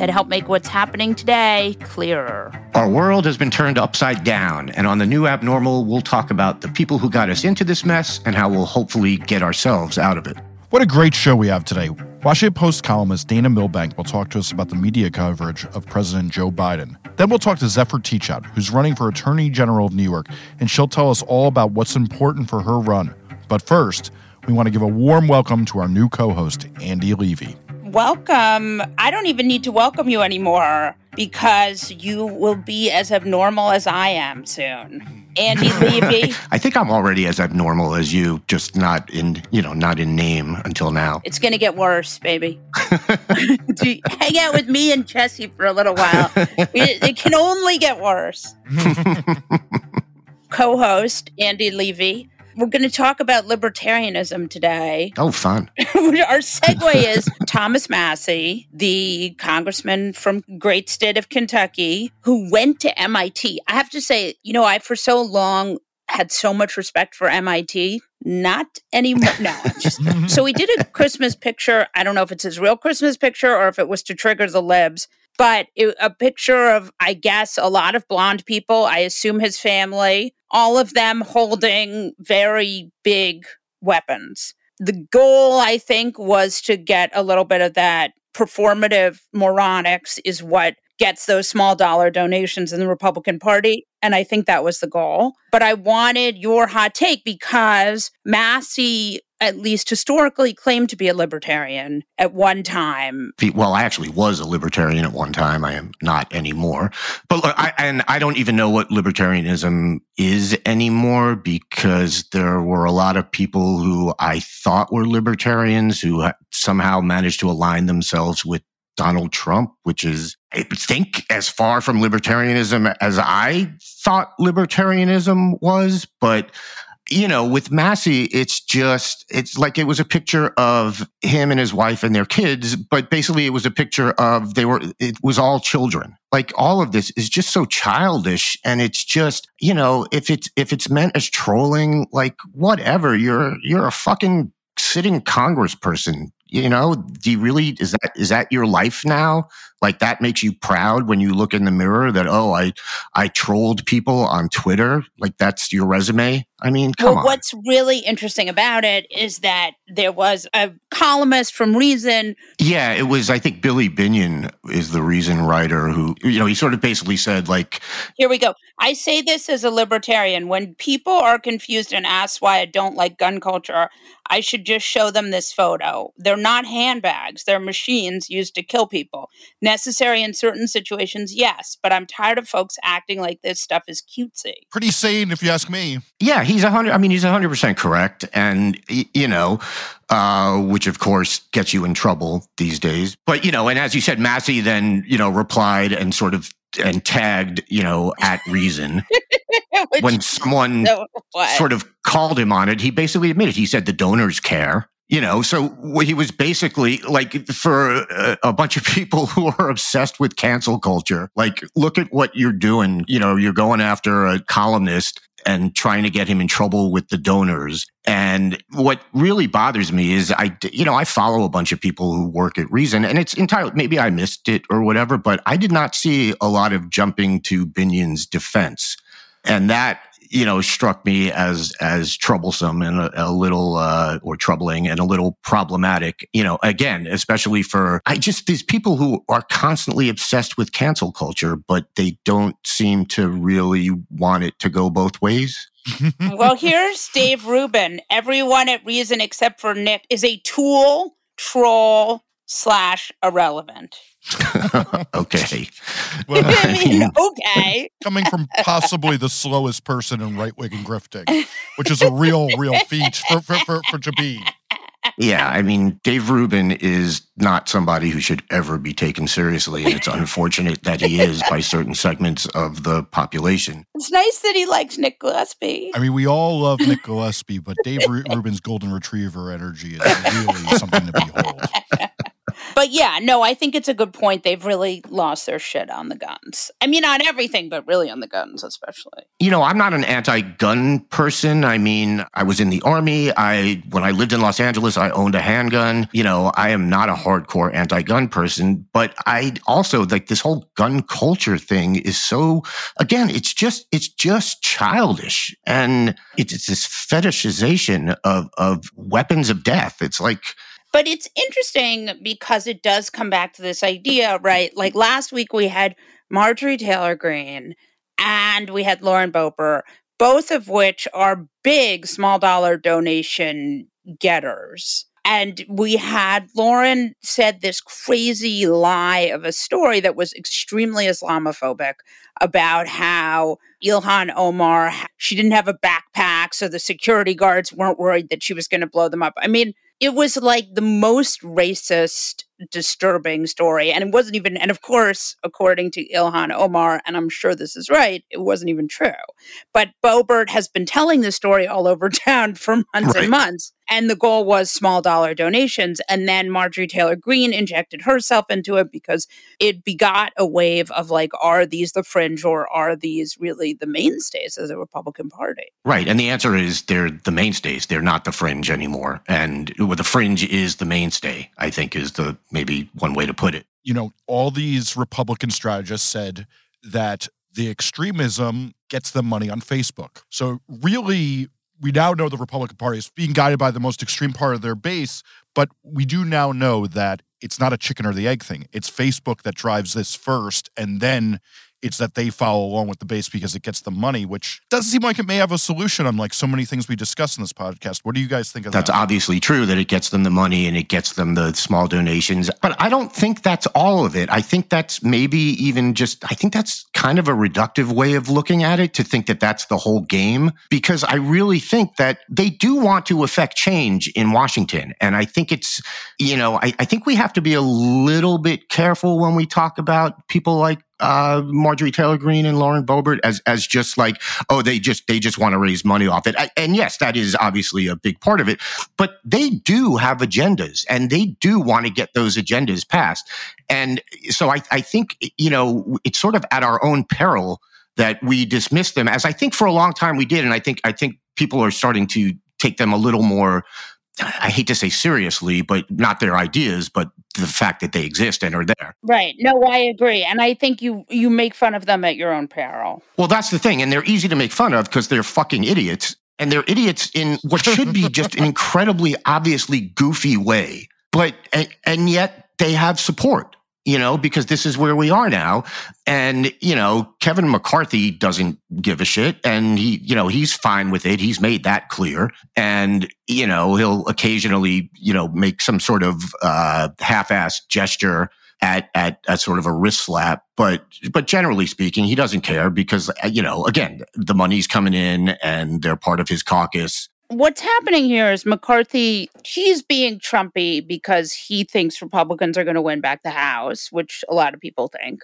that help make what's happening today clearer. Our world has been turned upside down, and on the new abnormal, we'll talk about the people who got us into this mess and how we'll hopefully get ourselves out of it. What a great show we have today. Washington Post columnist Dana Milbank will talk to us about the media coverage of President Joe Biden. Then we'll talk to Zephyr Teachout, who's running for Attorney General of New York, and she'll tell us all about what's important for her run. But first, we want to give a warm welcome to our new co host, Andy Levy. Welcome. I don't even need to welcome you anymore because you will be as abnormal as I am soon. Andy Levy. I think I'm already as abnormal as you, just not in, you know, not in name until now. It's going to get worse, baby. Hang out with me and Jesse for a little while. It, it can only get worse. Co host Andy Levy. We're going to talk about libertarianism today. Oh, fun. Our segue is Thomas Massie, the congressman from great state of Kentucky, who went to MIT. I have to say, you know, I for so long had so much respect for MIT. Not anymore. No. Just, so we did a Christmas picture. I don't know if it's his real Christmas picture or if it was to trigger the libs, but it, a picture of, I guess, a lot of blonde people. I assume his family, all of them holding very big weapons. The goal, I think, was to get a little bit of that performative moronics, is what gets those small dollar donations in the Republican Party. And I think that was the goal. But I wanted your hot take because Massie, at least historically, claimed to be a libertarian at one time. Well, I actually was a libertarian at one time. I am not anymore. But look, I, and I don't even know what libertarianism is anymore because there were a lot of people who I thought were libertarians who somehow managed to align themselves with Donald Trump, which is, I think, as far from libertarianism as I thought libertarianism was. But, you know, with Massie, it's just, it's like it was a picture of him and his wife and their kids, but basically it was a picture of they were, it was all children. Like all of this is just so childish. And it's just, you know, if it's, if it's meant as trolling, like whatever, you're, you're a fucking sitting congressperson you know do you really is that is that your life now? Like that makes you proud when you look in the mirror that oh i i trolled people on twitter? Like that's your resume? I mean come well, on. what's really interesting about it is that there was a columnist from reason yeah it was i think billy binion is the reason writer who you know he sort of basically said like here we go i say this as a libertarian when people are confused and ask why i don't like gun culture i should just show them this photo they're not handbags they're machines used to kill people necessary in certain situations, yes, but I'm tired of folks acting like this stuff is cutesy. Pretty sane, if you ask me. Yeah, he's a hundred. I mean, he's a hundred percent correct, and you know, uh, which of course gets you in trouble these days. But you know, and as you said, Massie then you know replied and sort of and tagged you know at reason when someone sort of called him on it. He basically admitted he said the donors care you know so he was basically like for a, a, bunch of people who are obsessed with cancel culture like look at what you're doing you know you're going after a columnist and trying to get him in trouble with the donors. And what really bothers me is i you know i follow a bunch of people who work at reason and it's entirely maybe i missed it or whatever but i did not see a lot of jumping to binion's defense. And that you know, struck me as as troublesome and a, a little uh, or troubling and a little problematic. You know, again, especially for I just these people who are constantly obsessed with cancel culture, but they don't seem to really want it to go both ways. well, here's Dave Rubin. Everyone at Reason except for Nick is a tool, troll, slash irrelevant. okay. Well, I mean, okay. Coming from possibly the slowest person in right wing grifting, which is a real, real feat for, for, for, for Jabin. Yeah, I mean, Dave Rubin is not somebody who should ever be taken seriously. And it's unfortunate that he is by certain segments of the population. It's nice that he likes Nick Gillespie. I mean, we all love Nick Gillespie, but Dave Rubin's golden retriever energy is really something to behold. But yeah, no, I think it's a good point. They've really lost their shit on the guns. I mean, on everything, but really on the guns, especially. You know, I'm not an anti-gun person. I mean, I was in the army. I when I lived in Los Angeles, I owned a handgun. You know, I am not a hardcore anti-gun person, but I also like this whole gun culture thing is so again, it's just it's just childish and it's this fetishization of of weapons of death. It's like but it's interesting because it does come back to this idea, right? Like last week we had Marjorie Taylor Greene and we had Lauren Boebert, both of which are big small dollar donation getters. And we had Lauren said this crazy lie of a story that was extremely Islamophobic about how Ilhan Omar, she didn't have a backpack, so the security guards weren't worried that she was going to blow them up. I mean, it was like the most racist disturbing story. And it wasn't even, and of course, according to Ilhan Omar, and I'm sure this is right, it wasn't even true. But Boebert has been telling this story all over town for months right. and months. And the goal was small dollar donations. And then Marjorie Taylor Greene injected herself into it because it begot a wave of like, are these the fringe or are these really the mainstays of the Republican Party? Right. And the answer is they're the mainstays. They're not the fringe anymore. And well, the fringe is the mainstay, I think, is the maybe one way to put it. You know, all these Republican strategists said that the extremism gets them money on Facebook. So, really, we now know the Republican Party is being guided by the most extreme part of their base, but we do now know that it's not a chicken or the egg thing. It's Facebook that drives this first, and then it's that they follow along with the base because it gets the money, which doesn't seem like it may have a solution on like so many things we discuss in this podcast. What do you guys think of that's that? That's obviously true that it gets them the money and it gets them the small donations. But I don't think that's all of it. I think that's maybe even just, I think that's kind of a reductive way of looking at it to think that that's the whole game because I really think that they do want to affect change in Washington. And I think it's, you know, I, I think we have to be a little bit careful when we talk about people like uh, Marjorie Taylor Greene and Lauren Boebert as as just like oh they just they just want to raise money off it. And yes that is obviously a big part of it but they do have agendas and they do want to get those agendas passed. And so I, I think you know it's sort of at our own peril that we dismiss them as I think for a long time we did and I think I think people are starting to take them a little more I hate to say seriously, but not their ideas, but the fact that they exist and are there. Right. No, I agree. And I think you you make fun of them at your own peril. Well, that's the thing. And they're easy to make fun of because they're fucking idiots. And they're idiots in what should be just an incredibly obviously goofy way. But and, and yet they have support you know, because this is where we are now. And, you know, Kevin McCarthy doesn't give a shit and he, you know, he's fine with it. He's made that clear. And, you know, he'll occasionally, you know, make some sort of uh, half-assed gesture at, at at sort of a wrist slap, but but generally speaking, he doesn't care because uh, you know again the money's coming in and they're part of his caucus, what's happening here is McCarthy, he's being Trumpy because he thinks Republicans are going to win back the House, which a lot of people think.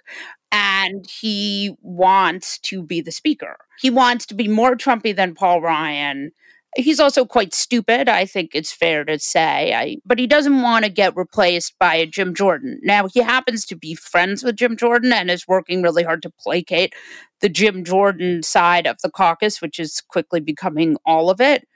And he wants to be the speaker. He wants to be more Trumpy than Paul Ryan. He's also quite stupid, I think it's fair to say. I, but he doesn't want to get replaced by a Jim Jordan. Now, he happens to be friends with Jim Jordan and is working really hard to placate the Jim Jordan side of the caucus, which is quickly becoming all of it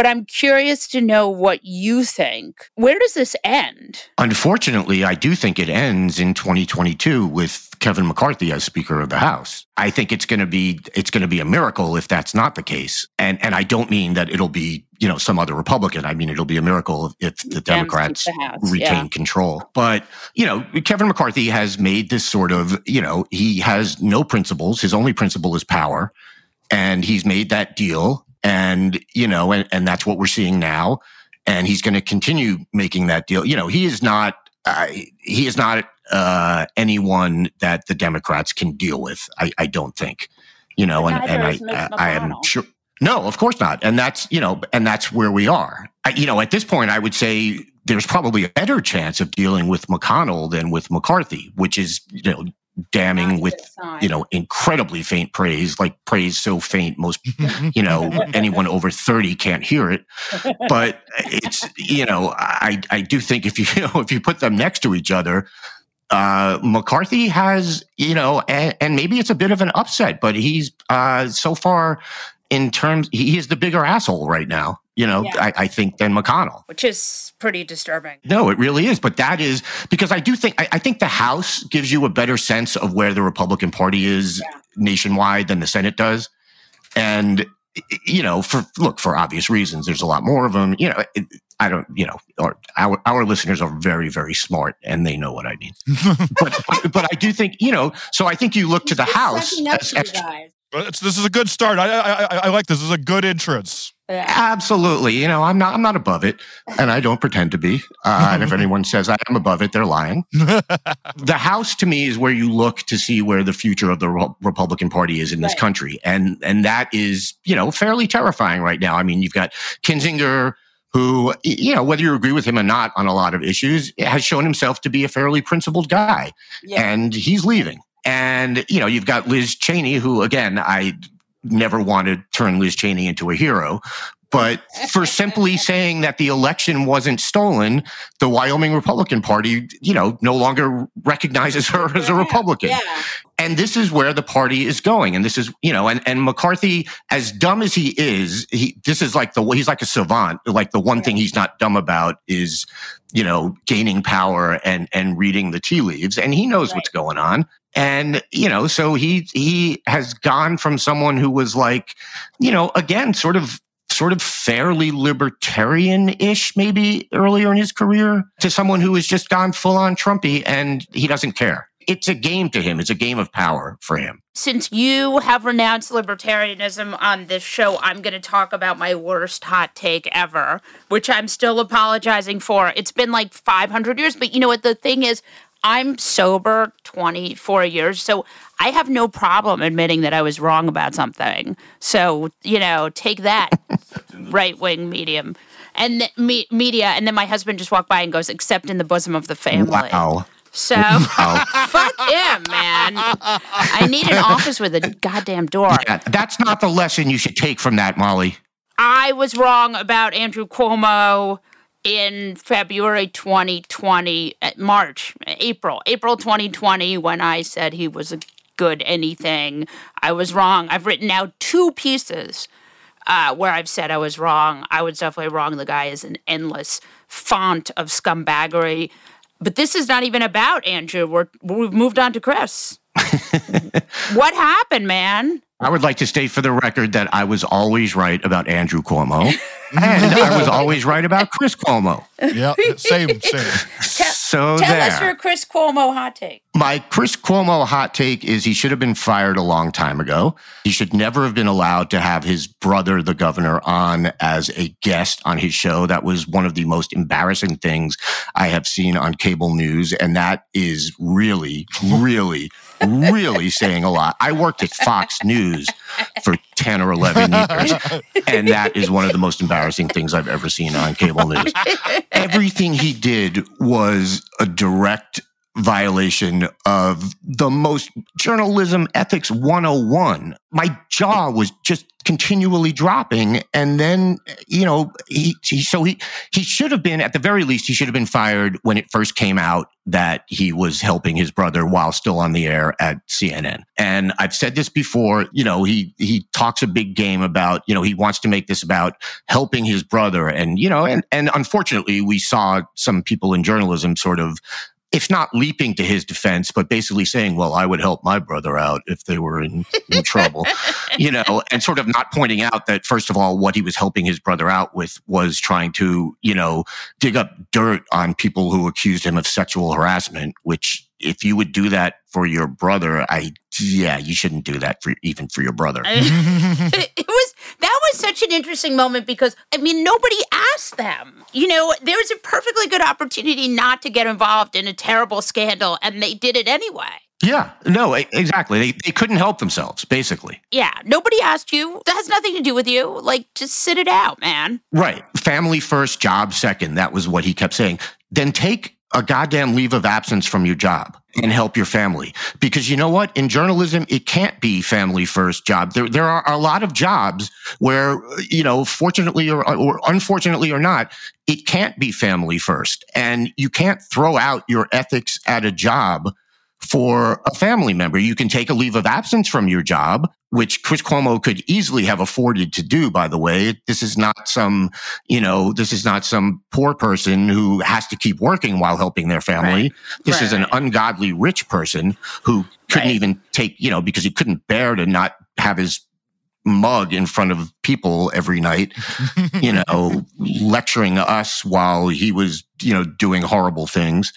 but I'm curious to know what you think. Where does this end? Unfortunately, I do think it ends in 2022 with Kevin McCarthy as Speaker of the House. I think it's going to be it's going to be a miracle if that's not the case. And and I don't mean that it'll be you know some other Republican. I mean it'll be a miracle if the Democrats the House, retain yeah. control. But you know Kevin McCarthy has made this sort of you know he has no principles. His only principle is power, and he's made that deal. And you know and and that's what we're seeing now. And he's going to continue making that deal. You know he is not uh, he is not uh, anyone that the Democrats can deal with. I, I don't think, you know, and, and I, I, I am sure. No, of course not. And that's, you know, and that's where we are. I, you know, at this point, I would say there's probably a better chance of dealing with McConnell than with McCarthy, which is, you know, damning with, you know, incredibly faint praise, like praise so faint, most, you know, anyone over 30 can't hear it. But it's, you know, I, I do think if you, you know, if you put them next to each other, uh, McCarthy has, you know, and, and maybe it's a bit of an upset, but he's uh, so far in terms, he is the bigger asshole right now. You know, Yeah. I, I think than McConnell. which is pretty disturbing. No, it really is. But that is because I do think I, I think the House gives you a better sense of where the Republican Party is Yeah. nationwide than the Senate does, and you know, for look for obvious reasons, there's a lot more of them. You know, it, I don't. You know, or our our listeners are very very smart and they know what I mean. but, but but I do think you know. So I think you look to the House. as- as- But it's, this is a good start. I, I, I, I like this. This is a good entrance. Absolutely. You know, I'm not I'm not above it, and I don't pretend to be. Uh, and if anyone says I am above it, they're lying. the House to me is where you look to see where the future of the Re- Republican Party is in this Right. country, and and that is you know fairly terrifying right now. I mean, you've got Kinzinger. Who, you know, whether you agree with him or not on a lot of issues, has shown himself to be a fairly principled guy Yeah. and he's leaving. And you know, you've got Liz Cheney, who again, I never want to turn Liz Cheney into a hero, but for simply saying that the election wasn't stolen, the Wyoming Republican Party, you know, no longer recognizes her as a Republican. Yeah. And this is where the party is going. And this is, you know, and, and McCarthy, as dumb as he is, he, this is like the, he's like a savant. Like the one thing he's not dumb about is, you know, gaining power and, and reading the tea leaves. And he knows what's going on. And, you know, so he, he has gone from someone who was like, you know, again, sort of, sort of fairly libertarian-ish maybe earlier in his career to someone who has just gone full on Trumpy and he doesn't care. It's a game to him. It's a game of power for him. Since you have renounced libertarianism on this show, I'm going to talk about my worst hot take ever, which I'm still apologizing for. It's been like 500 years, but you know what? The thing is, I'm sober 24 years, so I have no problem admitting that I was wrong about something. So, you know, take that, right wing medium. And th- me- media, and then my husband just walked by and goes, "Except in the bosom of the family." Wow. So fuck him, man. I need an office with a goddamn door. Yeah, that's not the lesson you should take from that, Molly. I was wrong about Andrew Cuomo in February 2020, uh, March, April, April 2020, when I said he was a good anything. I was wrong. I've written now two pieces uh, where I've said I was wrong. I was definitely wrong. The guy is an endless font of scumbaggery. But this is not even about Andrew. We're, we've moved on to Chris. what happened, man? I would like to state for the record that I was always right about Andrew Cuomo, and I was always right about Chris Cuomo. Yeah, same, same. So Tell there. us your Chris Cuomo hot take. My Chris Cuomo hot take is he should have been fired a long time ago. He should never have been allowed to have his brother, the governor, on as a guest on his show. That was one of the most embarrassing things I have seen on cable news. And that is really, really, really saying a lot. I worked at Fox News for 10 or 11 years. And that is one of the most embarrassing things I've ever seen on cable news. Everything he did was a direct violation of the most journalism ethics 101. My jaw was just continually dropping. And then, you know, he, he so he, he should have been, at the very least, he should have been fired when it first came out that he was helping his brother while still on the air at CNN. And I've said this before, you know, he, he talks a big game about, you know, he wants to make this about helping his brother. And, you know, and, and unfortunately we saw some people in journalism sort of if not leaping to his defense, but basically saying, well, I would help my brother out if they were in, in trouble, you know, and sort of not pointing out that, first of all, what he was helping his brother out with was trying to, you know, dig up dirt on people who accused him of sexual harassment, which if you would do that for your brother, I, yeah, you shouldn't do that for even for your brother. it was that was such an interesting moment because I mean nobody asked them. You know, there was a perfectly good opportunity not to get involved in a terrible scandal, and they did it anyway. Yeah, no, exactly. They, they couldn't help themselves, basically. Yeah, nobody asked you. That has nothing to do with you. Like, just sit it out, man. Right. Family first, job second. That was what he kept saying. Then take a goddamn leave of absence from your job and help your family. Because you know what? In journalism, it can't be family first job. There, there are a lot of jobs where, you know, fortunately or, or unfortunately or not, it can't be family first. And you can't throw out your ethics at a job for a family member. You can take a leave of absence from your job, which Chris Cuomo could easily have afforded to do, by the way. This is not some, you know, this is not some poor person who has to keep working while helping their family. Right. This Right, is an ungodly rich person who couldn't Right. even take, you know, because he couldn't bear to not have his mug in front of people every night, you know, lecturing us while he was, you know, doing horrible things.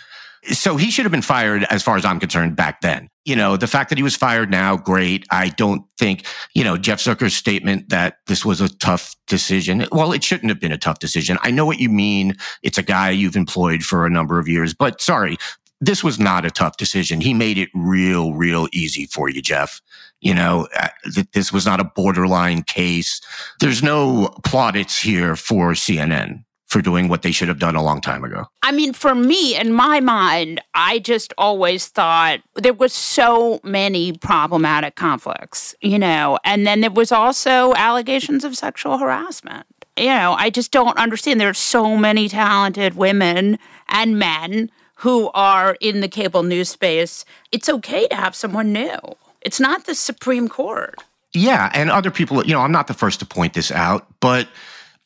So he should have been fired as far as I'm concerned back then. You know, the fact that he was fired now, great. I don't think, you know, Jeff Zucker's statement that this was a tough decision. Well, it shouldn't have been a tough decision. I know what you mean. It's a guy you've employed for a number of years, but sorry, this was not a tough decision. He made it real, real easy for you, Jeff. You know, uh, this was not a borderline case. There's no plaudits here for CNN for doing what they should have done a long time ago. I mean, for me, in my mind, I just always thought there was so many problematic conflicts, you know, and then there was also allegations of sexual harassment. You know, I just don't understand. There are so many talented women and men who are in the cable news space. It's okay to have someone new. It's not the Supreme Court. Yeah, and other people, you know, I'm not the first to point this out, but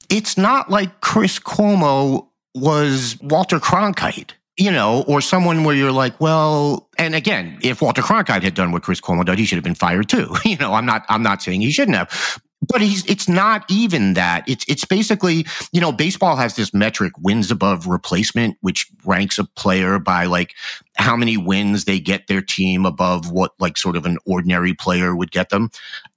it's not like Chris Cuomo was Walter Cronkite, you know, or someone where you're like, well, and again, if Walter Cronkite had done what Chris Cuomo did, he should have been fired too. You know, I'm not, I'm not saying he shouldn't have. But he's it's not even that. It's it's basically, you know, baseball has this metric wins above replacement, which ranks a player by like how many wins they get their team above what like sort of an ordinary player would get them.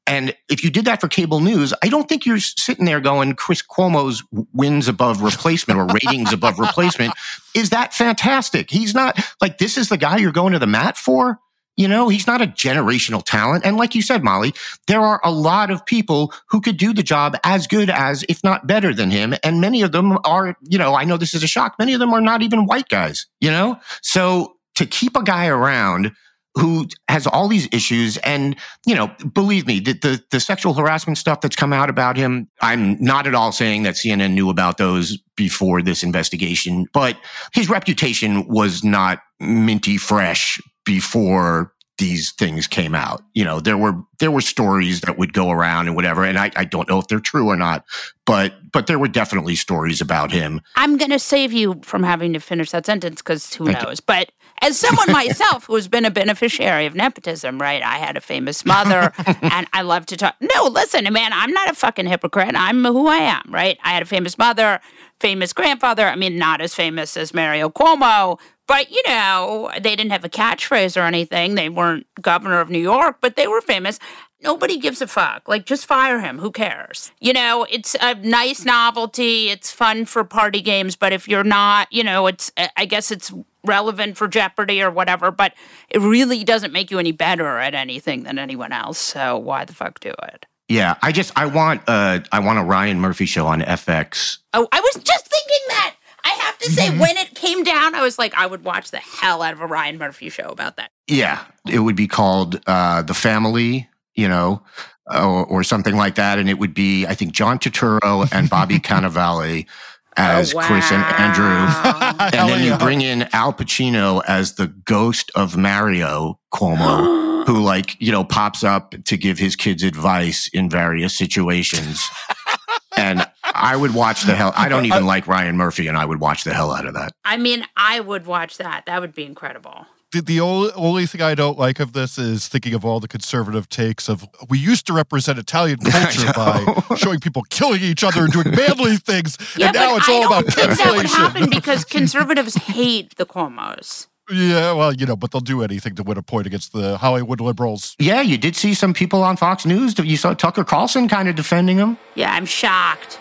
And if you did that for cable news, I don't think you're sitting there going, Chris Cuomo's wins above replacement or ratings above replacement. Is that fantastic? He's not like, this is the guy you're going to the mat for. You know, he's not a generational talent. And like you said, Molly, there are a lot of people who could do the job as good as, if not better than him. And many of them are, you know, I know this is a shock. Many of them are not even white guys, you know? So to keep a guy around who has all these issues and you know believe me the, the the sexual harassment stuff that's come out about him i'm not at all saying that cnn knew about those before this investigation but his reputation was not minty fresh before these things came out you know there were there were stories that would go around and whatever and i, I don't know if they're true or not but but there were definitely stories about him I'm going to save you from having to finish that sentence because who Thank you. knows? But as someone myself who's been a beneficiary of nepotism, right? I had a famous mother and I love to talk. No, listen, man, I'm not a fucking hypocrite. I'm who I am, right? I had a famous mother, famous grandfather. I mean, not as famous as Mario Cuomo, but you know, they didn't have a catchphrase or anything. They weren't governor of New York, but they were famous. Nobody gives a fuck. Like, just fire him. Who cares? You know, it's a nice novelty. It's fun for party games. But if you're not, you know, it's, I guess it's relevant for Jeopardy or whatever, but it really doesn't make you any better at anything than anyone else. So why the fuck do it? yeah i just i want uh i want a ryan murphy show on fx Oh, I was just thinking that. I have to say, when it came down, I was like, I would watch the hell out of a Ryan Murphy show about that. Yeah, it would be called uh, The Family, you know, or, or something like that. And it would be, I think, John Turturro and Bobby Cannavale as Oh, Chris and Andrew. And then you bring in Al Pacino as the ghost of Mario Cuomo, who, like, you know, pops up to give his kids advice in various situations. and I would watch the hell. I don't even uh, uh, like Ryan Murphy, and I would watch the hell out of that. I mean, I would watch that. That would be incredible. The, the only, only thing I don't like of this is thinking of all the conservative takes of we used to represent Italian culture by showing people killing each other and doing manly things, Yeah, and now it's I all don't about think that would happen because conservatives hate the Cuomo's. yeah, well, you know, but they'll do anything to win a point against the Hollywood liberals. Yeah, you did see some people on Fox News. You saw Tucker Carlson kind of defending him. Yeah, I'm shocked.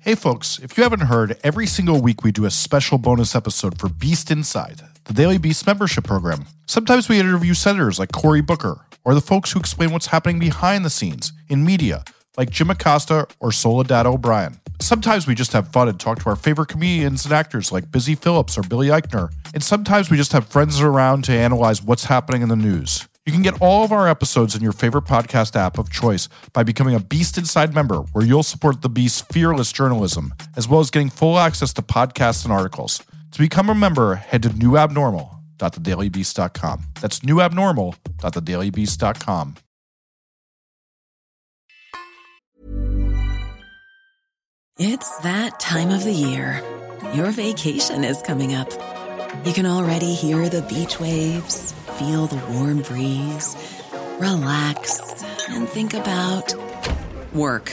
Hey, folks, if you haven't heard, every single week we do a special bonus episode for Beast Inside, the Daily Beast membership program. Sometimes we interview senators like Cory Booker, or the folks who explain what's happening behind the scenes in media, like Jim Acosta or Soledad O'Brien. Sometimes we just have fun and talk to our favorite comedians and actors like Busy Phillips or Billy Eichner. And sometimes we just have friends around to analyze what's happening in the news. You can get all of our episodes in your favorite podcast app of choice by becoming a Beast Inside member, where you'll support the Beast's fearless journalism, as well as getting full access to podcasts and articles. To become a member, head to newabnormal.thedailybeast.com. That's newabnormal.thedailybeast.com. It's that time of the year. Your vacation is coming up. You can already hear the beach waves, feel the warm breeze, relax, and think about work.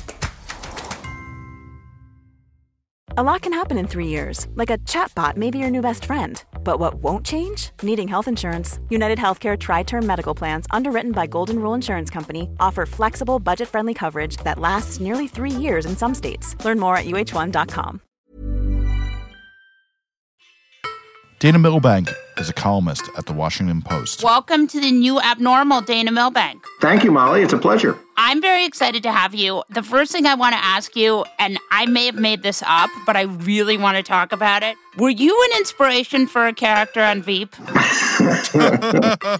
A lot can happen in three years, like a chatbot may be your new best friend. But what won't change? Needing health insurance. United Healthcare Tri Term Medical Plans, underwritten by Golden Rule Insurance Company, offer flexible, budget friendly coverage that lasts nearly three years in some states. Learn more at uh1.com. Dana Milbank is a columnist at the Washington Post. Welcome to the new abnormal, Dana Milbank. Thank you, Molly. It's a pleasure. I'm very excited to have you. The first thing I want to ask you, and I may have made this up, but I really want to talk about it. Were you an inspiration for a character on Veep?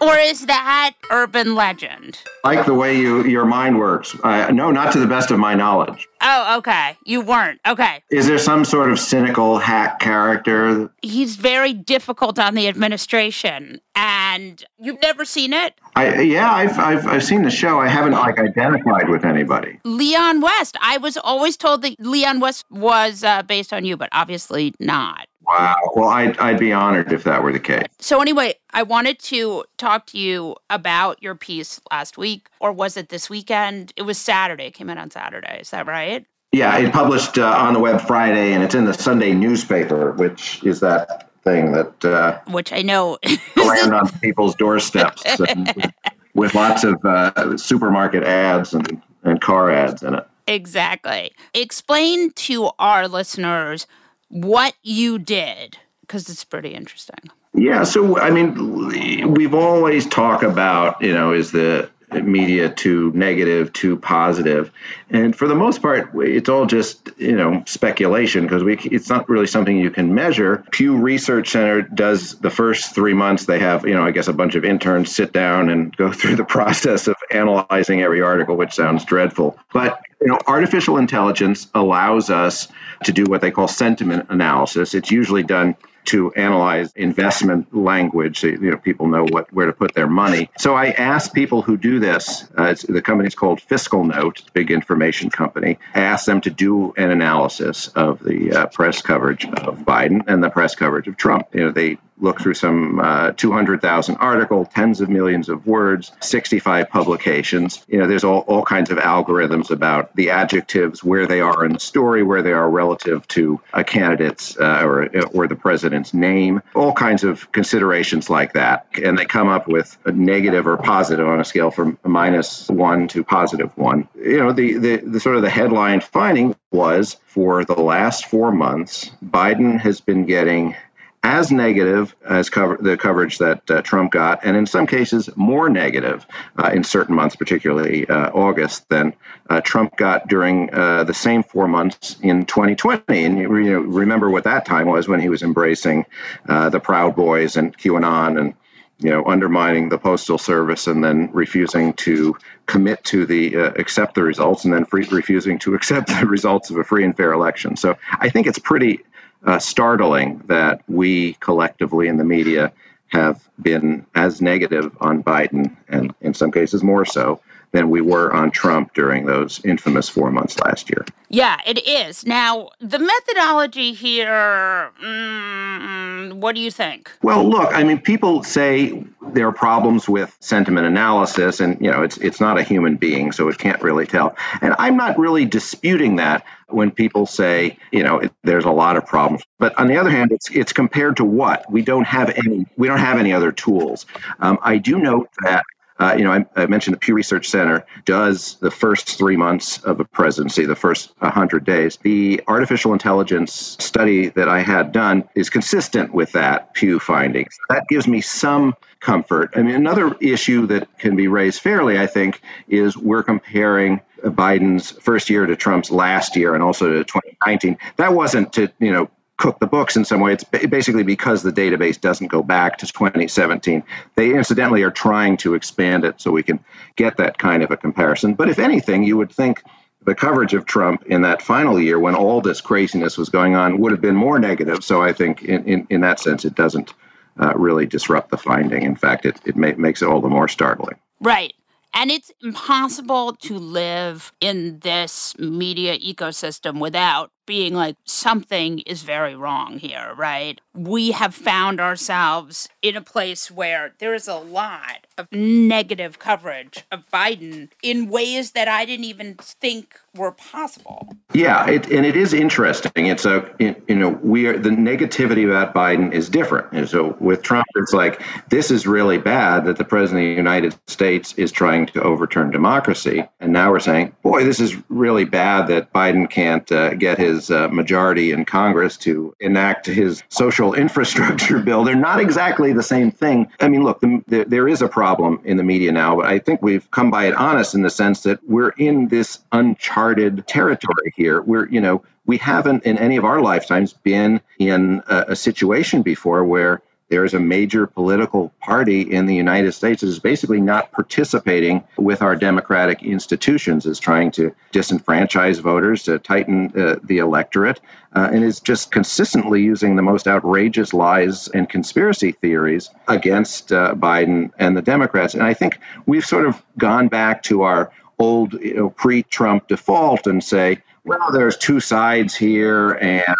or is that urban legend? Like the way you your mind works. Uh, no, not to the best of my knowledge. Oh, okay. You weren't. Okay. Is there some sort of cynical hack character? He's very difficult on the administration, and you've never seen it? I yeah, I've I've I've seen the show. I haven't like identified with anybody. Leon West. I was always told that Leon West was uh, based on you, but obviously not. Wow. Well, I'd I'd be honored if that were the case. So anyway, I wanted to talk to you about your piece last week, or was it this weekend? It was Saturday. It came out on Saturday. Is that right? Yeah, it published uh, on the web Friday, and it's in the Sunday newspaper, which is that thing that uh, Which I know. land on people's doorsteps and with lots of uh, supermarket ads and, and car ads in it. exactly. Explain to our listeners what you did, because it's pretty interesting. Yeah, so I mean, we've always talked about, you know, is the media too negative, positive, and for the most part, it's all just you know speculation because we it's not really something you can measure. Pew Research Center does the first three months. They have you know I guess a bunch of interns sit down and go through the process of analyzing every article, which sounds dreadful, but you know, artificial intelligence allows us to do what they call sentiment analysis. It's usually done to analyze investment language you know people know what where to put their money. So i asked people who do this uh, the company's called FiscalNote big information company. I asked them to do an analysis of the uh, press coverage of biden and the press coverage of trump. You know they look through some uh, 200,000 articles, tens of millions of words, 65 publications. You know, there's all, all kinds of algorithms about the adjectives, where they are in the story, where they are relative to a candidate's uh, or, or the president's name, all kinds of considerations like that. And they come up with a negative or positive on a scale from minus one to positive one. You know, the, the, the sort of the headline finding was for the last four months, Biden has been getting as negative as cover, the coverage that uh, Trump got, and in some cases more negative uh, in certain months, particularly uh, August, than uh, Trump got during uh, the same four months in 2020. And you, you know, remember what that time was when he was embracing uh, the Proud Boys and QAnon and you know, undermining the postal service and then refusing to commit to the uh, accept the results and then free, refusing to accept the results of a free and fair election. So I think it's pretty uh, startling that we collectively in the media have been as negative on Biden and in some cases more so than we were on Trump during those infamous four months last year. Yeah, it is. Now, the methodology here, mm, what do you think? Well, look, I mean, people say there are problems with sentiment analysis, and you know, it's it's not a human being, so it can't really tell. And I'm not really disputing that when people say, you know, it, there's a lot of problems. But on the other hand, it's it's compared to what we don't have any we don't have any other tools. Um, I do note that uh, you know, I, I, mentioned the Pew Research Center does the first three months of a presidency, the first 100 days. The artificial intelligence study that I had done is consistent with that Pew findings. That gives me some comfort. I mean, another issue that can be raised fairly, I think, is we're comparing Biden's first year to Trump's last year and also to 2019. That wasn't to, you know, cook the books in some way. It's basically because the database doesn't go back to 2017. They incidentally are trying to expand it so we can get that kind of a comparison. But if anything, you would think the coverage of Trump in that final year when all this craziness was going on would have been more negative. So I think in, in, in that sense, it doesn't uh, really disrupt the finding. In fact, it, it makes it all the more startling. Right. And it's impossible to live in this media ecosystem without being like, something is very wrong here, right? We have found ourselves in a place where there is a lot of negative coverage of Biden in ways that I didn't even think were possible. Yeah, it, and it is interesting. It's a you know we are the negativity about Biden is different. And so with Trump, it's like this is really bad that the president of the United States is trying to overturn democracy, and now we're saying, boy, this is really bad that Biden can't uh, get his uh, majority in Congress to enact his social infrastructure bill. They're not exactly the same thing. I mean, look, the, the, there is a problem in the media now, but I think we've come by it honest in the sense that we're in this uncharted territory here. We're, you know, we haven't in any of our lifetimes been in a, a situation before where there is a major political party in the United States that is basically not participating with our democratic institutions, is trying to disenfranchise voters, to tighten uh, the electorate, uh, and is just consistently using the most outrageous lies and conspiracy theories against uh, Biden and the Democrats. And I think we've sort of gone back to our old you know, pre-Trump default and say, well, there's two sides here, and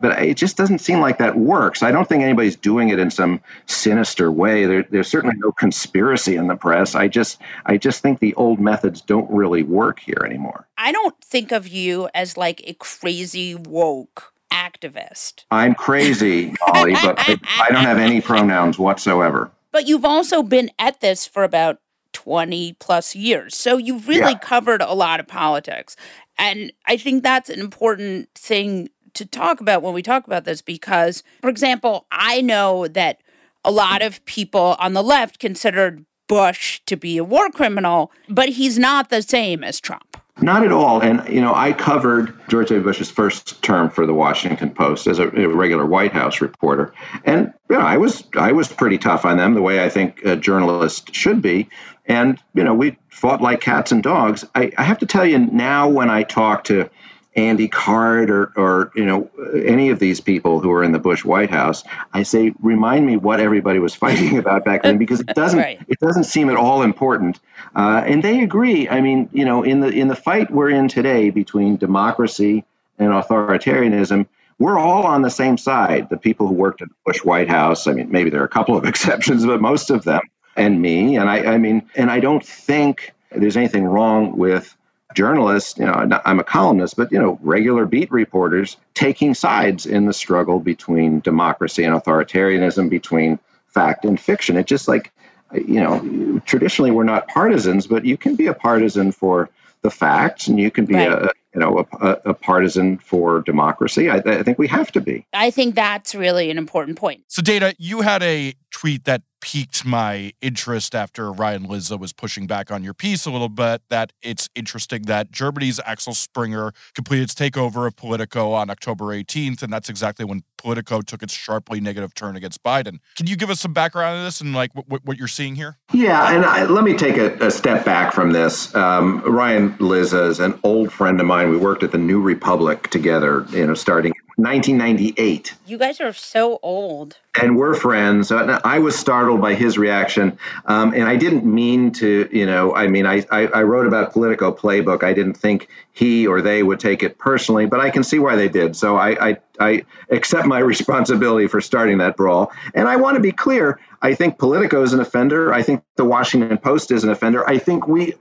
but it just doesn't seem like that works. I don't think anybody's doing it in some sinister way. There, there's certainly no conspiracy in the press. I just, I just think the old methods don't really work here anymore. I don't think of you as like a crazy woke activist. I'm crazy, Molly, but I, don't have any pronouns whatsoever. But you've also been at this for about 20 plus years. So you've really yeah. covered a lot of politics. And I think that's an important thing to talk about when we talk about this because, for example, I know that a lot of people on the left considered Bush to be a war criminal, but he's not the same as Trump. Not at all. And, you know, I covered George W. Bush's first term for the Washington Post as a, a regular White House reporter. And, you know, I was, I was pretty tough on them the way I think a journalist should be. And, you know, we fought like cats and dogs. I, I have to tell you now when I talk to Andy Card or, or you know any of these people who are in the Bush White House, I say remind me what everybody was fighting about back then because it doesn't right. it doesn't seem at all important. Uh, and they agree. I mean, you know, in the in the fight we're in today between democracy and authoritarianism, we're all on the same side. The people who worked at the Bush White House. I mean, maybe there are a couple of exceptions, but most of them, and me. And I, I mean, and I don't think there's anything wrong with journalists, you know, I'm a columnist, but, you know, regular beat reporters taking sides in the struggle between democracy and authoritarianism, between fact and fiction. It just like, you know, traditionally we're not partisans, but you can be a partisan for the facts and you can be right. a, you know, a, a, partisan for democracy. I, I think we have to be. I think that's really an important point. So, Dana, you had a tweet that piqued my interest after Ryan Lizza was pushing back on your piece a little bit that it's interesting that Germany's Axel Springer completed its takeover of Politico on October 18th, and that's exactly when Politico took its sharply negative turn against Biden. Can you give us some background on this and like what, what you're seeing here? Yeah, and I, let me take a, a, step back from this. Um, Ryan Lizza is an old friend of mine. We worked at the New Republic together, you know, starting 1998. You guys are so old. And we're friends. I was startled by his reaction. Um, and I didn't mean to, you know, I mean, I, I, I, wrote about Politico Playbook. I didn't think he or they would take it personally, but I can see why they did. So I, I, I accept my responsibility for starting that brawl. And I want to be clear I think Politico is an offender. I think the Washington Post is an offender. I think we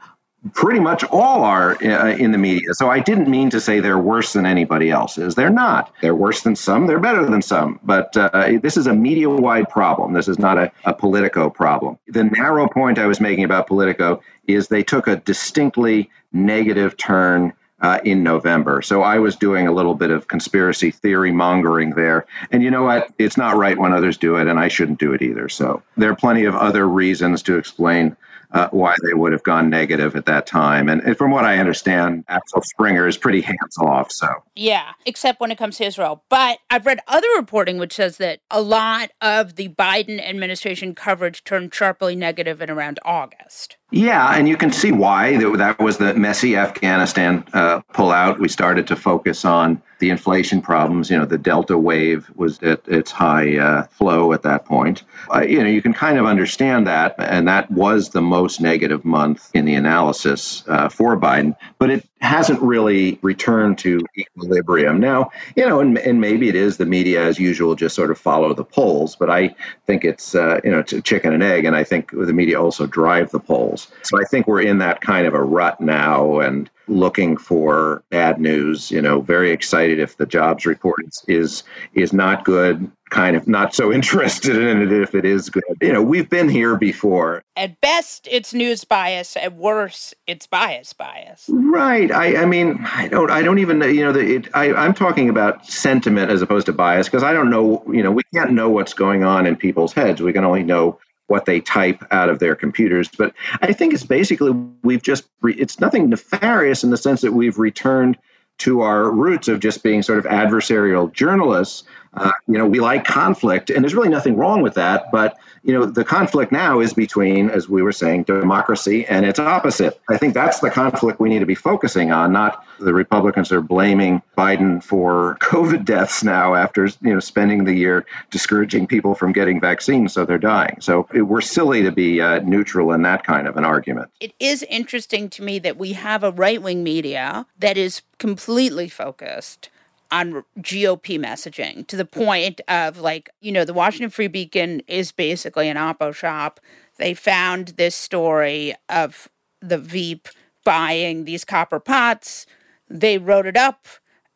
pretty much all are uh, in the media. So I didn't mean to say they're worse than anybody else is. They're not. They're worse than some. They're better than some. But uh, this is a media wide problem. This is not a, a Politico problem. The narrow point I was making about Politico is they took a distinctly negative turn. Uh, in November. So I was doing a little bit of conspiracy theory mongering there. And you know what? It's not right when others do it, and I shouldn't do it either. So there are plenty of other reasons to explain uh, why they would have gone negative at that time. And, and, from what I understand, Axel Springer is pretty hands off. So yeah, except when it comes to Israel. But I've read other reporting which says that a lot of the Biden administration coverage turned sharply negative in around August. Yeah, and you can see why. That was the messy Afghanistan uh, pullout. We started to focus on the inflation problems. You know, the Delta wave was at its high uh, flow at that point. Uh, you know, you can kind of understand that, and that was the most negative month in the analysis uh, for Biden. But it hasn't really returned to equilibrium. Now, you know, and, and maybe it is the media as usual, just sort of follow the polls. But I think it's uh, you know it's chicken and egg, and I think the media also drive the polls. So I think we're in that kind of a rut now, and looking for bad news. You know, very excited if the jobs report is, is is not good. Kind of not so interested in it if it is good. You know, we've been here before. At best, it's news bias. At worst, it's bias bias. Right. I, I mean, I don't. I don't even. You know, the, it, I, I'm talking about sentiment as opposed to bias because I don't know. You know, we can't know what's going on in people's heads. We can only know what they type out of their computers. But I think it's basically we've just, re- it's nothing nefarious in the sense that we've returned to our roots of just being sort of adversarial journalists. Uh, you know, we like conflict, and there's really nothing wrong with that. But you know, the conflict now is between, as we were saying, democracy and its opposite. I think that's the conflict we need to be focusing on, not the Republicans are blaming Biden for COVID deaths now after, you know, spending the year discouraging people from getting vaccines so they're dying. So we're silly to be uh, neutral in that kind of an argument. It is interesting to me that we have a right wing media that is completely focused on GOP messaging to the point of like, you know, the Washington Free Beacon is basically an oppo shop. They found this story of the Veep buying these copper pots. They wrote it up.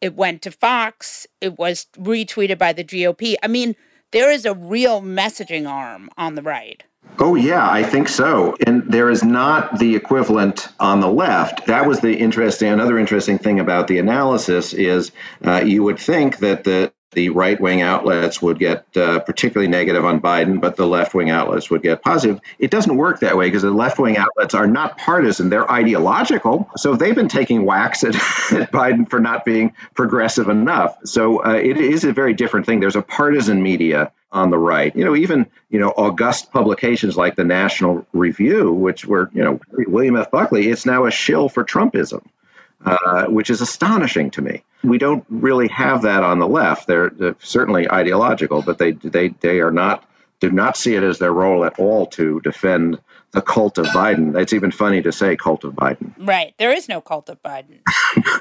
It went to Fox. It was retweeted by the GOP. I mean, there is a real messaging arm on the right. Oh, yeah, I think so. And there is not the equivalent on the left. That was the interesting, another interesting thing about the analysis is uh, you would think that the the right wing outlets would get uh, particularly negative on Biden, but the left wing outlets would get positive. It doesn't work that way because the left wing outlets are not partisan, they're ideological. So they've been taking whacks at, at Biden for not being progressive enough. So uh, it is a very different thing. There's a partisan media on the right. You know, even, you know, august publications like the National Review, which were, you know, William F. Buckley, it's now a shill for Trumpism. Uh, which is astonishing to me. We don't really have that on the left. They're, they're, certainly ideological, but they they they are not do not see it as their role at all to defend the cult of Biden. It's even funny to say cult of Biden. Right. There is no cult of Biden.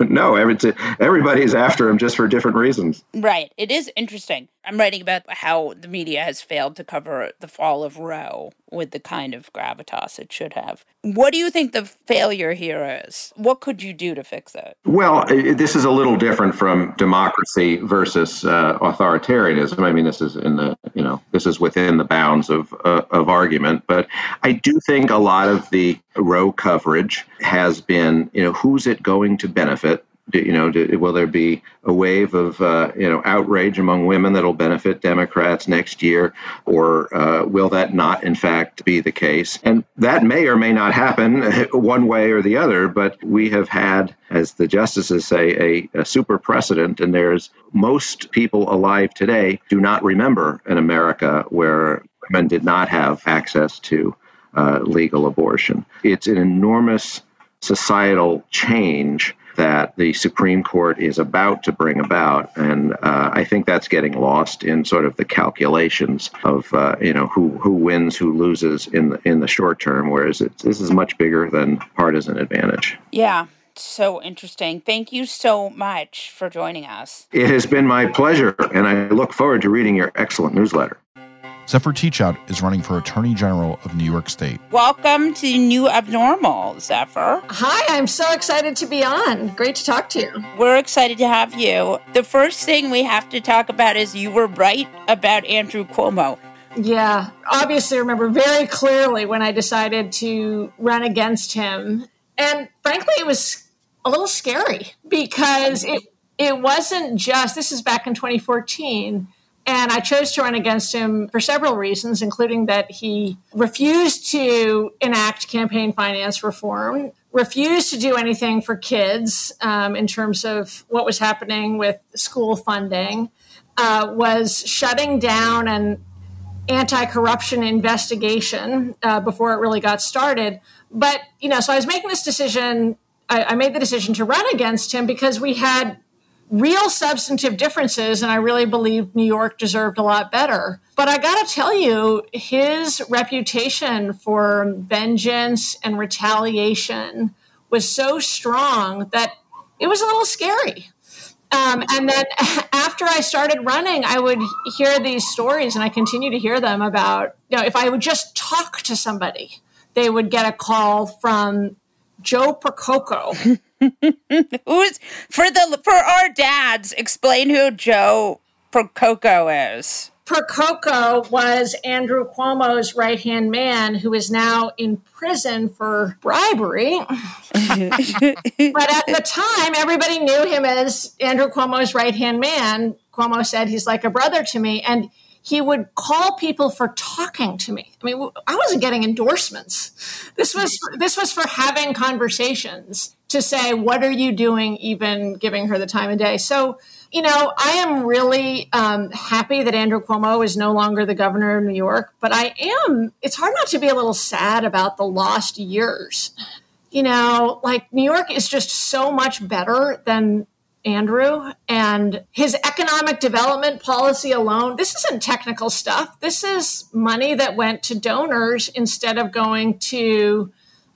no, every, everybody's after him just for different reasons. Right. It is interesting. I'm writing about how the media has failed to cover the fall of Roe with the kind of gravitas it should have. What do you think the failure here is? What could you do to fix it? Well, this is a little different from democracy versus uh, authoritarianism. I mean, this is in the you know this is within the bounds of uh, of argument, but I do think a lot of the Roe coverage has been you know who's it going to benefit you know, do, will there be a wave of uh, you know outrage among women that'll benefit Democrats next year, or uh, will that not, in fact, be the case? And that may or may not happen one way or the other. But we have had, as the justices say, a, a super precedent, and there's most people alive today do not remember an America where women did not have access to uh, legal abortion. It's an enormous societal change that the Supreme Court is about to bring about, and uh, I think that's getting lost in sort of the calculations of uh, you know who who wins, who loses in the in the short term. Whereas it's, this is much bigger than partisan advantage. Yeah. So interesting. Thank you so much for joining us. It has been my pleasure, and I look forward to reading your excellent newsletter. Zephyr Teachout is running for Attorney General of New York State. Welcome to New Abnormal, Zephyr. Hi, I'm so excited to be on. Great to talk to you. We're excited to have you. The first thing we have to talk about is you were right about Andrew Cuomo. Yeah, obviously, I remember very clearly when I decided to run against him. And frankly, it was a little scary because it, it wasn't just, this is back in 2014 and I chose to run against him for several reasons, including that he refused to enact campaign finance reform, refused to do anything for kids um, in terms of what was happening with school funding, uh, was shutting down an anti corruption investigation uh, before it really got started. But, you know, so I was making this decision. I, I made the decision to run against him because we had real substantive differences, and I really believe New York deserved a lot better. But I got to tell you, his reputation for vengeance and retaliation was so strong that it was a little scary. Um, and then after I started running, I would hear these stories, and I continue to hear them about, you know, if I would just talk to somebody, they would get a call from Joe Percoco. Who's for the for our dads? Explain who Joe Percoco is. Percoco was Andrew Cuomo's right hand man, who is now in prison for bribery. but at the time, everybody knew him as Andrew Cuomo's right hand man. Cuomo said he's like a brother to me, and he would call people for talking to me. I mean, I wasn't getting endorsements. This was this was for having conversations to say, what are you doing, even giving her the time of day? So, you know, I am really um, happy that Andrew Cuomo is no longer the governor of New York, but I am, it's hard not to be a little sad about the lost years. You know, like New York is just so much better than Andrew and his economic development policy alone. This isn't technical stuff. This is money that went to donors instead of going to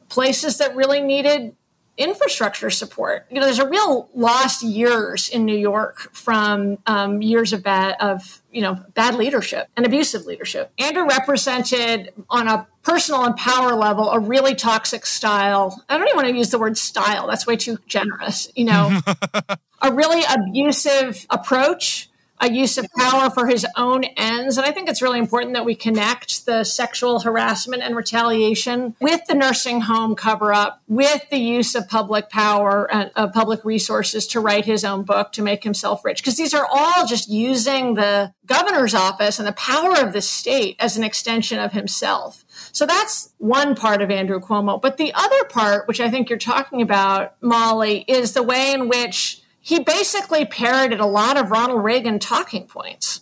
places that really needed infrastructure support. You know, there's a real lost years in New York from um, years of bad of you know bad leadership and abusive leadership. Andrew represented on a personal and power level a really toxic style. I don't even want to use the word style. That's way too generous. You know, a really abusive approach a use of power for his own ends. And I think it's really important that we connect the sexual harassment and retaliation with the nursing home cover up, with the use of public power and of public resources to write his own book to make himself rich. Because these are all just using the governor's office and the power of the state as an extension of himself. So that's one part of Andrew Cuomo. But the other part, which I think you're talking about, Molly, is the way in which he basically parroted a lot of Ronald Reagan talking points.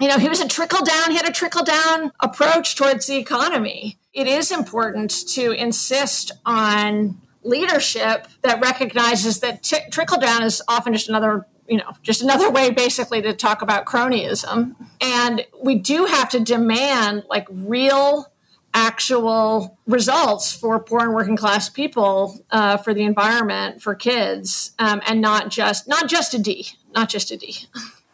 You know, he was a trickle down, he had a trickle down approach towards the economy. It is important to insist on leadership that recognizes that t- trickle down is often just another you know, just another way basically to talk about cronyism. And we do have to demand like real actual results for poor and working class people uh, for the environment for kids um, and not just not just a d not just a d.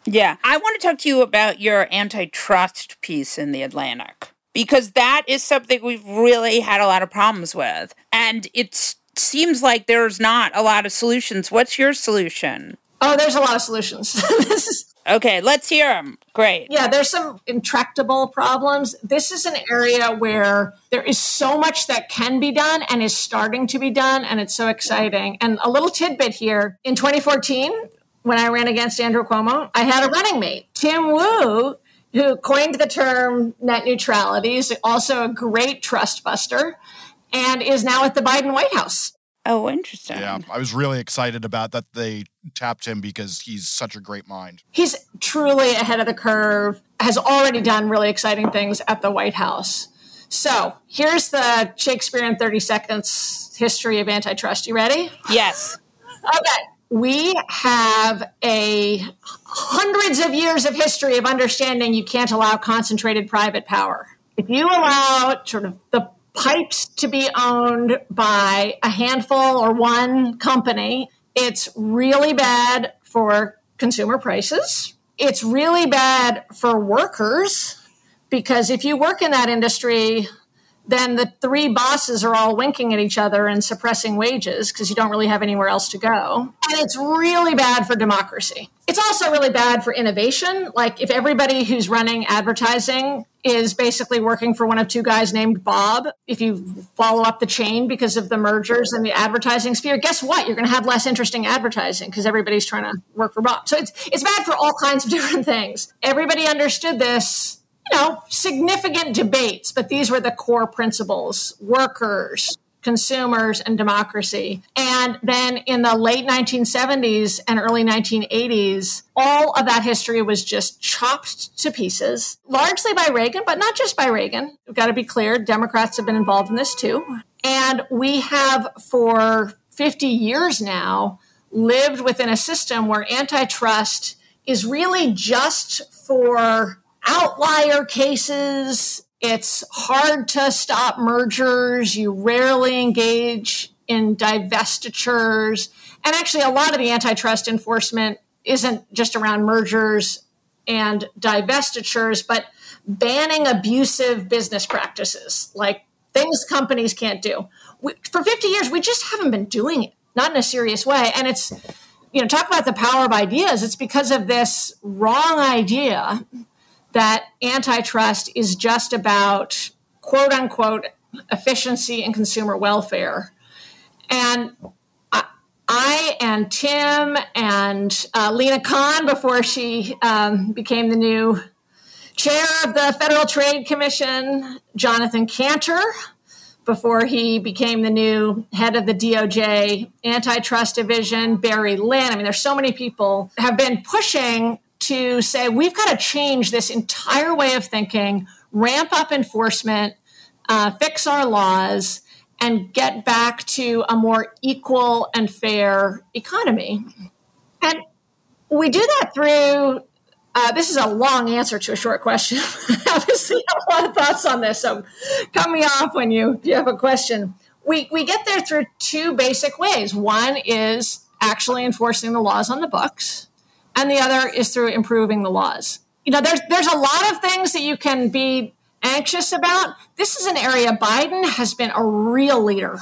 Yeah. I want to talk to you about your antitrust piece in the atlantic because that is something we've really had a lot of problems with. And it seems like there's not a lot of solutions. What's your solution? Oh there's a lot of solutions. This is Okay, let's hear them. Great. Yeah, there's some intractable problems. This is an area where there is so much that can be done and is starting to be done, and it's so exciting. And a little tidbit here in 2014, when I ran against Andrew Cuomo, I had a running mate, Tim Wu, who coined the term net neutrality, is also a great trust buster, and is now at the Biden White House. Oh, interesting. Yeah, I was really excited about that they tapped him because he's such a great mind. He's truly ahead of the curve, has already done really exciting things at the White House. So here's the Shakespeare in 30 seconds history of antitrust. You ready? Yes. Okay. We have a hundreds of years of history of understanding you can't allow concentrated private power. If you allow sort of the pipes to be owned by a handful or one company, it's really bad for consumer prices. It's really bad for workers because if you work in that industry, then the three bosses are all winking at each other and suppressing wages because you don't really have anywhere else to go. And it's really bad for democracy. It's also really bad for innovation. Like if everybody who's running advertising is basically working for one of two guys named Bob, if you follow up the chain because of the mergers and the advertising sphere, guess what? You're going to have less interesting advertising because everybody's trying to work for Bob. So it's it's bad for all kinds of different things. Everybody understood this you know, significant debates, but these were the core principles workers, consumers, and democracy. And then in the late 1970s and early 1980s, all of that history was just chopped to pieces, largely by Reagan, but not just by Reagan. We've got to be clear, Democrats have been involved in this too. And we have for 50 years now lived within a system where antitrust is really just for outlier cases. It's hard to stop mergers. You rarely engage in divestitures. And actually, a lot of the antitrust enforcement isn't just around mergers and divestitures, but banning abusive business practices, like things companies can't do. We, for 50 years, we just haven't been doing it, not in a serious way. And it's, you know, talk about the power of ideas. It's because of this wrong idea that antitrust is just about quote unquote efficiency and consumer welfare. And I, and Tim and uh, Lina Khan, before she um, became the new chair of the Federal Trade Commission, Jonathan Kanter, before he became the new head of the DOJ antitrust division, Barry Lynn. I mean, there's so many people have been pushing to say we've got to change this entire way of thinking, ramp up enforcement, uh, fix our laws, and get back to a more equal and fair economy. And we do that through. Uh, this is a long answer to a short question. Obviously, I have a lot of thoughts on this, so cut me off when you, you have a question. We, we get there through two basic ways. One is actually enforcing the laws on the books, and the other is through improving the laws. You know, there's there's a lot of things that you can be anxious about. This is an area Biden has been a real leader.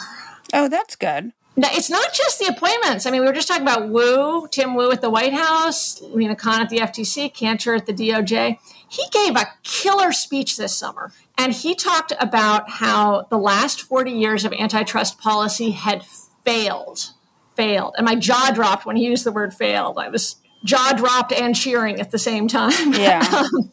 Oh, that's good. Now, it's not just the appointments. I mean, we were just talking about Wu, Tim Wu at the White House, Lina Khan at the FTC, Kanter at the DOJ. He gave a killer speech this summer, and he talked about how the last 40 years of antitrust policy had failed. Failed. And my jaw dropped when he used the word failed. I was jaw dropped and cheering at the same time. Yeah. um,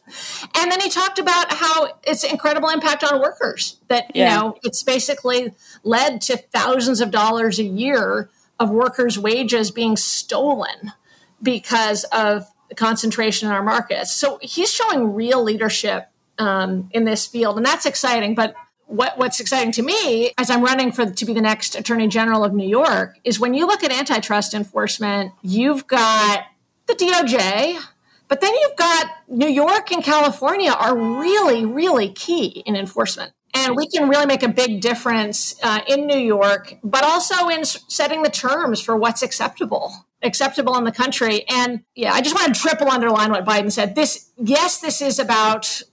and then he talked about how it's incredible impact on workers that, yeah. you know, it's basically led to thousands of dollars a year of workers' wages being stolen because of the concentration in our markets. So he's showing real leadership um, in this field, and that's exciting. But what, what's exciting to me as I'm running for to be the next Attorney General of New York is when you look at antitrust enforcement, you've got the DOJ, but then you've got New York and California are really, really key in enforcement. And we can really make a big difference uh, in New York, but also in setting the terms for what's acceptable, acceptable in the country. And yeah, I just want to triple underline what Biden said. This, yes, this is about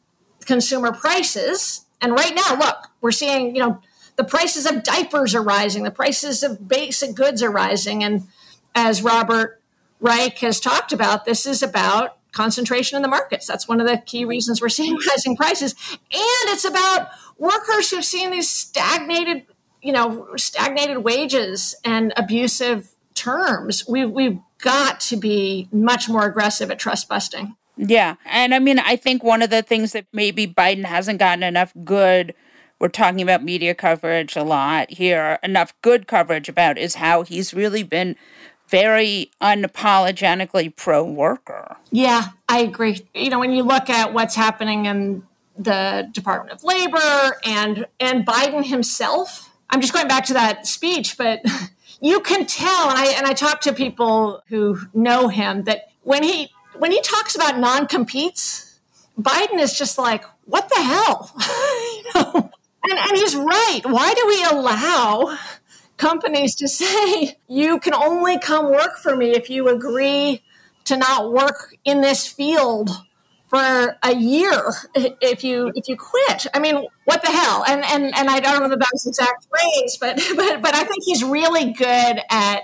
consumer prices. And right now, look, we're seeing, you know, the prices of diapers are rising, the prices of basic goods are rising. And as Robert Reich has talked about, this is about concentration in the markets. That's one of the key mm-hmm. reasons we're seeing rising prices. And it's about workers who've seen these stagnated, you know, stagnated wages and abusive terms. We've, we've got to be much more aggressive at trust busting. Yeah. And I mean, I think one of the things that maybe Biden hasn't gotten enough good, we're talking about media coverage a lot here, enough good coverage about is how he's really been very unapologetically pro worker. Yeah, I agree. You know, when you look at what's happening in the Department of Labor and and Biden himself, I'm just going back to that speech, but you can tell and I and I talk to people who know him that when he when he talks about non-competes, Biden is just like, what the hell? you know? and, and he's right. Why do we allow companies to say, you can only come work for me if you agree to not work in this field for a year if you if you quit. I mean, what the hell? And and and I don't know the best exact phrase, but but but I think he's really good at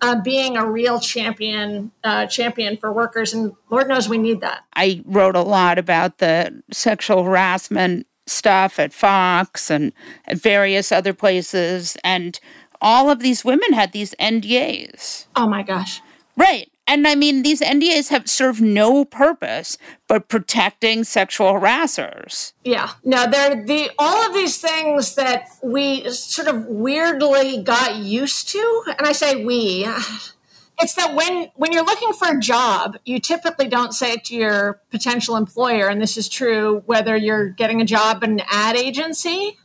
uh, being a real champion uh, champion for workers, and Lord knows we need that. I wrote a lot about the sexual harassment stuff at Fox and at various other places, and all of these women had these NDAs. Oh my gosh! Right. And I mean, these NDAs have served no purpose but protecting sexual harassers. Yeah, no, they're the all of these things that we sort of weirdly got used to, and I say we. It's that when when you're looking for a job, you typically don't say it to your potential employer, and this is true whether you're getting a job in an ad agency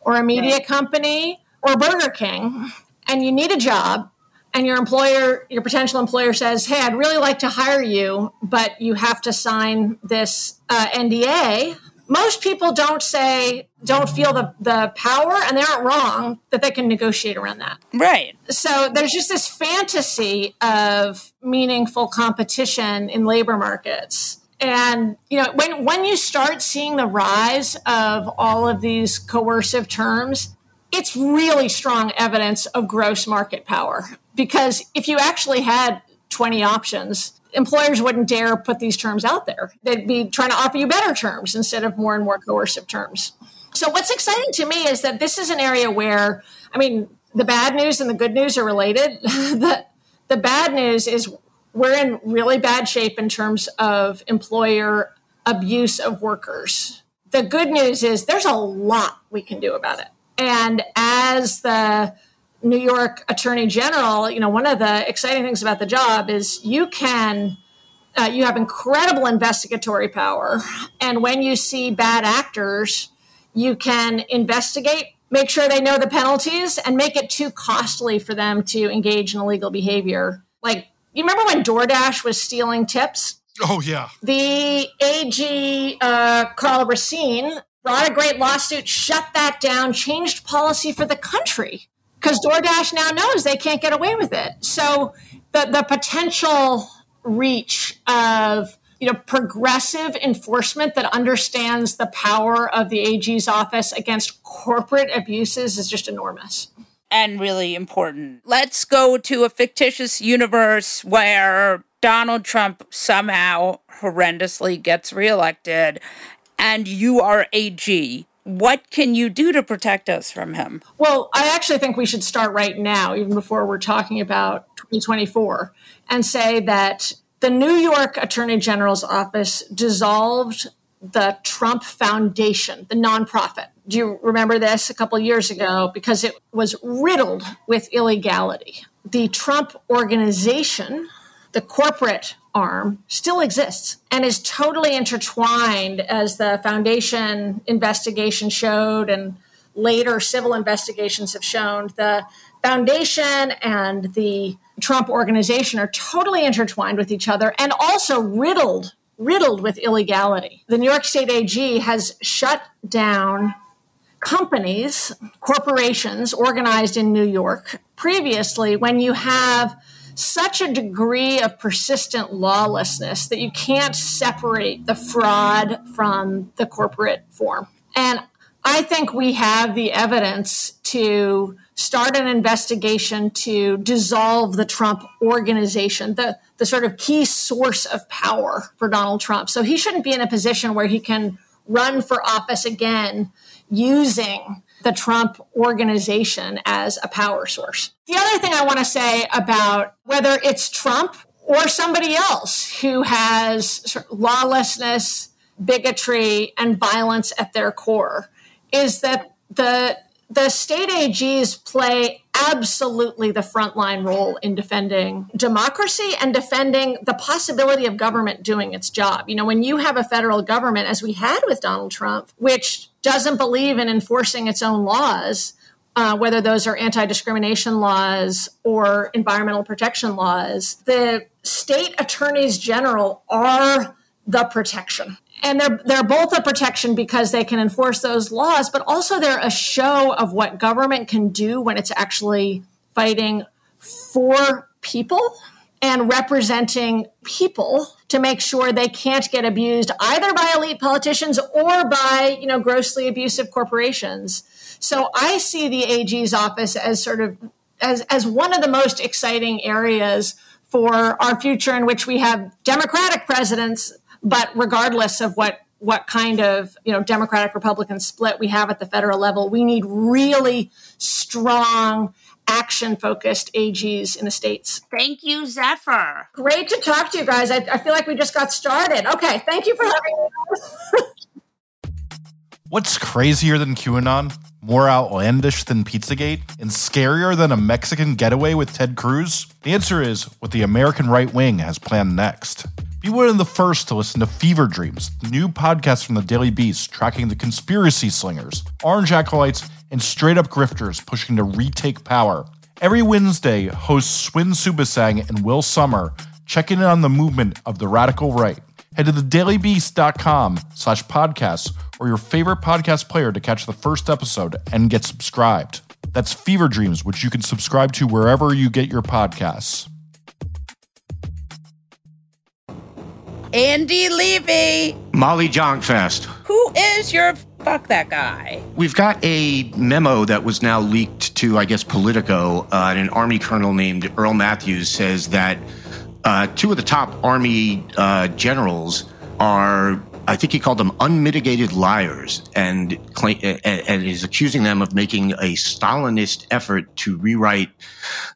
or a media company or Burger King, and you need a job and your employer, your potential employer says, Hey, I'd really like to hire you, but you have to sign this uh, NDA. Most people don't say, don't feel the, the power, and they aren't wrong that they can negotiate around that. Right. So there's just this fantasy of meaningful competition in labor markets. And you know, when when you start seeing the rise of all of these coercive terms, it's really strong evidence of gross market power because if you actually had 20 options, employers wouldn't dare put these terms out there. They'd be trying to offer you better terms instead of more and more coercive terms. So, what's exciting to me is that this is an area where, I mean, the bad news and the good news are related. the, the bad news is we're in really bad shape in terms of employer abuse of workers. The good news is there's a lot we can do about it. And as the New York Attorney General, you know, one of the exciting things about the job is you can, uh, you have incredible investigatory power. And when you see bad actors, you can investigate, make sure they know the penalties, and make it too costly for them to engage in illegal behavior. Like, you remember when DoorDash was stealing tips? Oh, yeah. The AG, uh, Karl Racine, brought a great lawsuit, shut that down, changed policy for the country because DoorDash now knows they can't get away with it. So the the potential reach of you know progressive enforcement that understands the power of the AG's office against corporate abuses is just enormous and really important. Let's go to a fictitious universe where Donald Trump somehow horrendously gets reelected and you are AG what can you do to protect us from him? Well, I actually think we should start right now, even before we're talking about 2024, and say that the New York Attorney General's office dissolved the Trump Foundation, the nonprofit. Do you remember this a couple years ago? Because it was riddled with illegality. The Trump organization, the corporate arm still exists and is totally intertwined as the foundation investigation showed and later civil investigations have shown the foundation and the Trump organization are totally intertwined with each other and also riddled riddled with illegality. The New York State AG has shut down companies, corporations organized in New York previously when you have such a degree of persistent lawlessness that you can't separate the fraud from the corporate form. And I think we have the evidence to start an investigation to dissolve the Trump organization, the, the sort of key source of power for Donald Trump. So he shouldn't be in a position where he can run for office again using the Trump organization as a power source. The other thing I want to say about whether it's Trump or somebody else who has lawlessness, bigotry, and violence at their core is that the the state AGs play absolutely the frontline role in defending democracy and defending the possibility of government doing its job. You know, when you have a federal government, as we had with Donald Trump, which doesn't believe in enforcing its own laws, uh, whether those are anti discrimination laws or environmental protection laws, the state attorneys general are the protection and they're they're both a protection because they can enforce those laws, but also they're a show of what government can do when it's actually fighting for people and representing people to make sure they can't get abused either by elite politicians or by you know grossly abusive corporations. So I see the AG's office as sort of as as one of the most exciting areas for our future in which we have democratic presidents but regardless of what what kind of you know Democratic Republican split we have at the federal level, we need really strong action focused AGs in the states. Thank you, Zephyr. Great to talk to you guys. I, I feel like we just got started. Okay, thank you for having me. What's crazier than QAnon? More outlandish than Pizzagate? And scarier than a Mexican getaway with Ted Cruz? The answer is what the American right wing has planned next. Be one of the first to listen to Fever Dreams, the new podcast from the Daily Beast tracking the conspiracy slingers, orange acolytes, and straight up grifters pushing to retake power. Every Wednesday, hosts Swin Suebsaeng and Will Sommer check in on the movement of the radical right. Head to thedailybeast.com slash podcasts or your favorite podcast player to catch the first episode and get subscribed. That's Fever Dreams, which you can subscribe to wherever you get your podcasts. Andy Levy. Molly Jong-Fast. Who is your fuck that guy? We've got a memo that was now leaked to, I guess, Politico. Uh, and an Army colonel named Earl Matthews says that uh, two of the top Army uh, generals are I think he called them unmitigated liars and, claim, and is accusing them of making a Stalinist effort to rewrite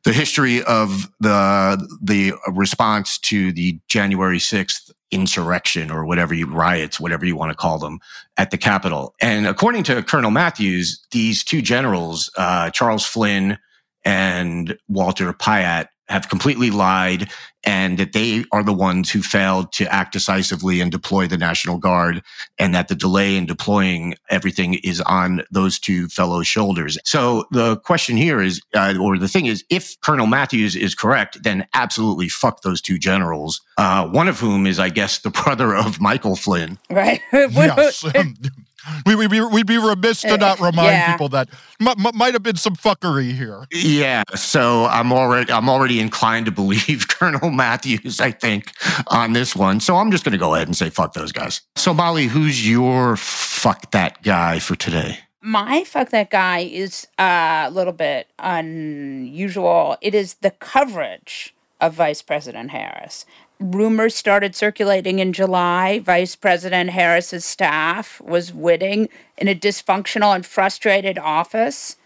the history of the the response to the January 6th insurrection or whatever you riots, whatever you want to call them at the Capitol. And according to Colonel Matthews, these two generals, uh, Charles Flynn and Walter Piatt, have completely lied and that they are the ones who failed to act decisively and deploy the National Guard, and that the delay in deploying everything is on those two fellow shoulders. So the question here is, uh, or the thing is, if Colonel Matthews is correct, then absolutely fuck those two generals. Uh, one of whom is, I guess, the brother of Michael Flynn. Right. yes. We, would be, we'd be remiss to not remind yeah. people that m- m- might have been some fuckery here. Yeah, so I'm already I'm already inclined to believe Colonel Matthews. I think on this one, so I'm just going to go ahead and say fuck those guys. So Molly, who's your fuck that guy for today? My fuck that guy is uh, a little bit unusual. It is the coverage of Vice President Harris rumors started circulating in July. Vice President Harris's staff was witting in a dysfunctional and frustrated office,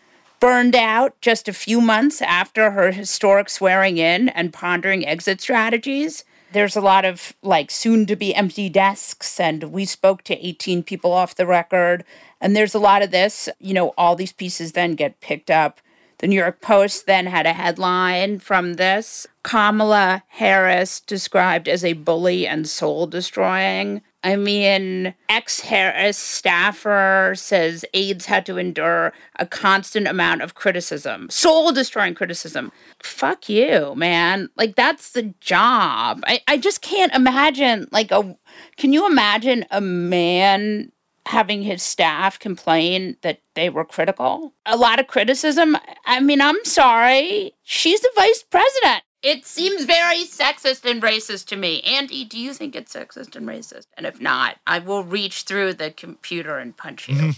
burned out just a few months after her historic swearing in and pondering exit strategies. There's a lot of like soon to be empty desks, and we spoke to 18 people off the record. And there's a lot of this. You know, all these pieces then get picked up the New York Post then had a headline from this Kamala Harris described as a bully and soul destroying. I mean, ex Harris staffer says aides had to endure a constant amount of criticism, soul destroying criticism. Fuck you, man. Like, that's the job. I, I just can't imagine, like, a. Can you imagine a man having his staff complain that they were critical. A lot of criticism. I mean, I'm sorry. She's the vice president. It seems very sexist and racist to me. Andy, do you think it's sexist and racist? And if not, I will reach through the computer and punch you.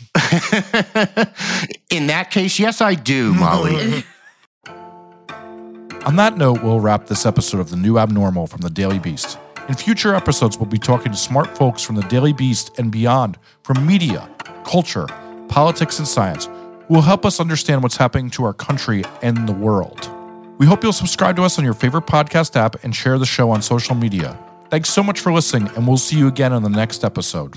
In that case, yes, I do, Molly. On that note, we'll wrap this episode of The New Abnormal from the Daily Beast. In future episodes, we'll be talking to smart folks from the Daily Beast and beyond from media, culture, politics, and science who will help us understand what's happening to our country and the world. We hope you'll subscribe to us on your favorite podcast app and share the show on social media. Thanks so much for listening, and we'll see you again on the next episode.